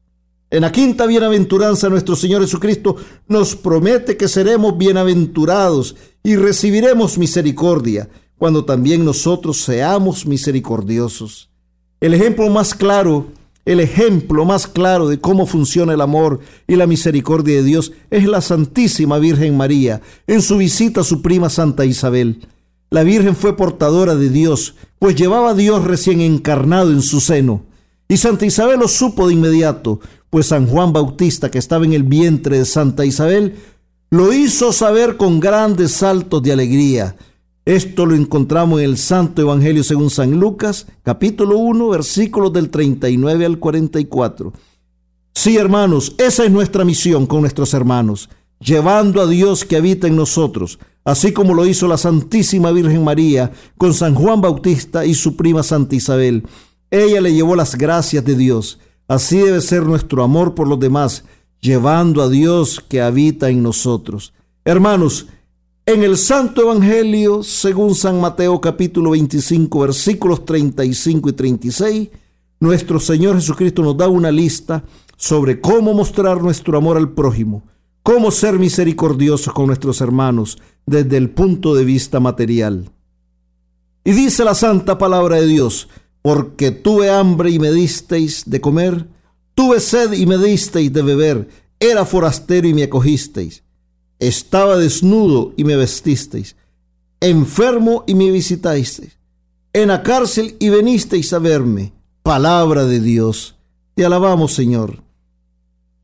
Speaker 3: En la quinta bienaventuranza nuestro Señor Jesucristo nos promete que seremos bienaventurados y recibiremos misericordia cuando también nosotros seamos misericordiosos. El ejemplo más claro el ejemplo más claro de cómo funciona el amor y la misericordia de Dios es la Santísima Virgen María en su visita a su prima Santa Isabel. La Virgen fue portadora de Dios, pues llevaba a Dios recién encarnado en su seno. Y Santa Isabel lo supo de inmediato, pues San Juan Bautista, que estaba en el vientre de Santa Isabel, lo hizo saber con grandes saltos de alegría. Esto lo encontramos en el Santo Evangelio según San Lucas, capítulo 1, versículos del 39 al 44. Sí, hermanos, esa es nuestra misión con nuestros hermanos, llevando a Dios que habita en nosotros, así como lo hizo la Santísima Virgen María con San Juan Bautista y su prima Santa Isabel. Ella le llevó las gracias de Dios. Así debe ser nuestro amor por los demás, llevando a Dios que habita en nosotros. Hermanos, en el Santo Evangelio, según San Mateo capítulo 25, versículos 35 y 36, nuestro Señor Jesucristo nos da una lista sobre cómo mostrar nuestro amor al prójimo, cómo ser misericordiosos con nuestros hermanos desde el punto de vista material. Y dice la santa palabra de Dios, porque tuve hambre y me disteis de comer, tuve sed y me disteis de beber, era forastero y me acogisteis, estaba desnudo y me vestisteis, enfermo y me visitasteis, en la cárcel y venisteis a verme. Palabra de Dios. Te alabamos, Señor.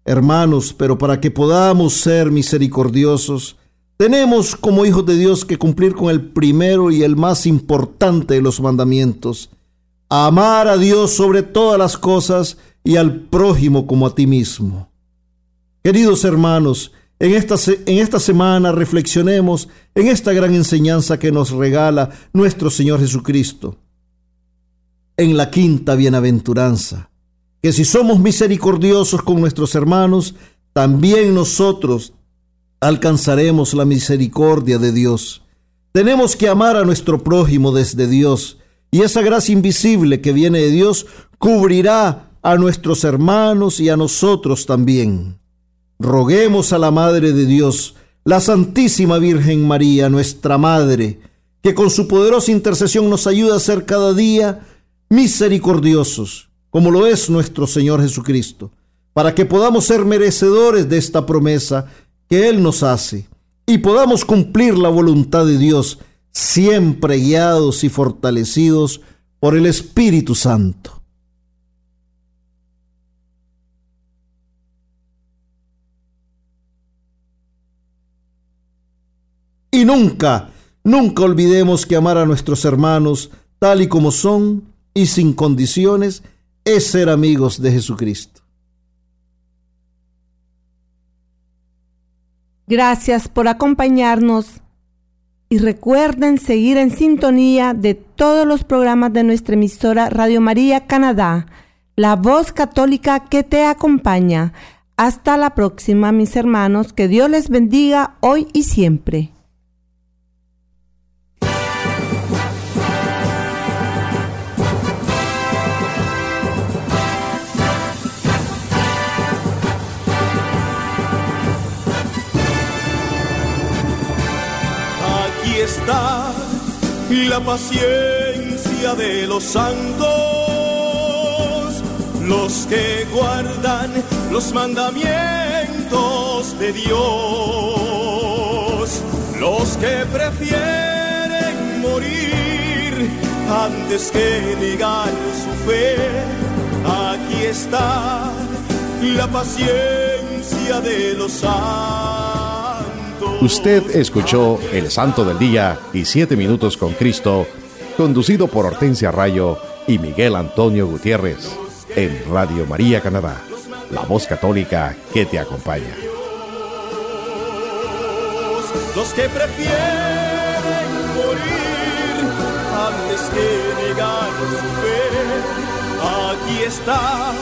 Speaker 3: Hermanos, pero para que podamos ser misericordiosos, tenemos como hijos de Dios que cumplir con el primero y el más importante de los mandamientos, amar a Dios sobre todas las cosas y al prójimo como a ti mismo. Queridos hermanos, en esta, en esta semana reflexionemos en esta gran enseñanza que nos regala nuestro Señor Jesucristo. En la quinta bienaventuranza, que si somos misericordiosos con nuestros hermanos, también nosotros alcanzaremos la misericordia de Dios. Tenemos que amar a nuestro prójimo desde Dios y esa gracia invisible que viene de Dios cubrirá a nuestros hermanos y a nosotros también. Roguemos a la Madre de Dios, la Santísima Virgen María, nuestra Madre, que con su poderosa intercesión nos ayuda a ser cada día misericordiosos, como lo es nuestro Señor Jesucristo, para que podamos ser merecedores de esta promesa que Él nos hace y podamos cumplir la voluntad de Dios, siempre guiados y fortalecidos por el Espíritu Santo. Y nunca, nunca olvidemos que amar a nuestros hermanos tal y como son y sin condiciones es ser amigos de Jesucristo.
Speaker 4: Gracias por acompañarnos y recuerden seguir en sintonía de todos los programas de nuestra emisora Radio María Canadá, la voz católica que te acompaña. Hasta la próxima, mis hermanos, que Dios les bendiga hoy y siempre.
Speaker 2: Está la paciencia de los santos, los que guardan los mandamientos de Dios, los que prefieren morir antes que negar su fe. Aquí está la paciencia de los santos.
Speaker 1: Usted escuchó El Santo del Día y Siete Minutos con Cristo, conducido por Hortensia Rayo y Miguel Antonio Gutiérrez, en Radio María Canadá, la voz católica que te acompaña.
Speaker 2: Los que prefieren morir antes que negar su fe, aquí está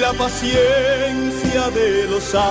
Speaker 2: la paciencia de los santos.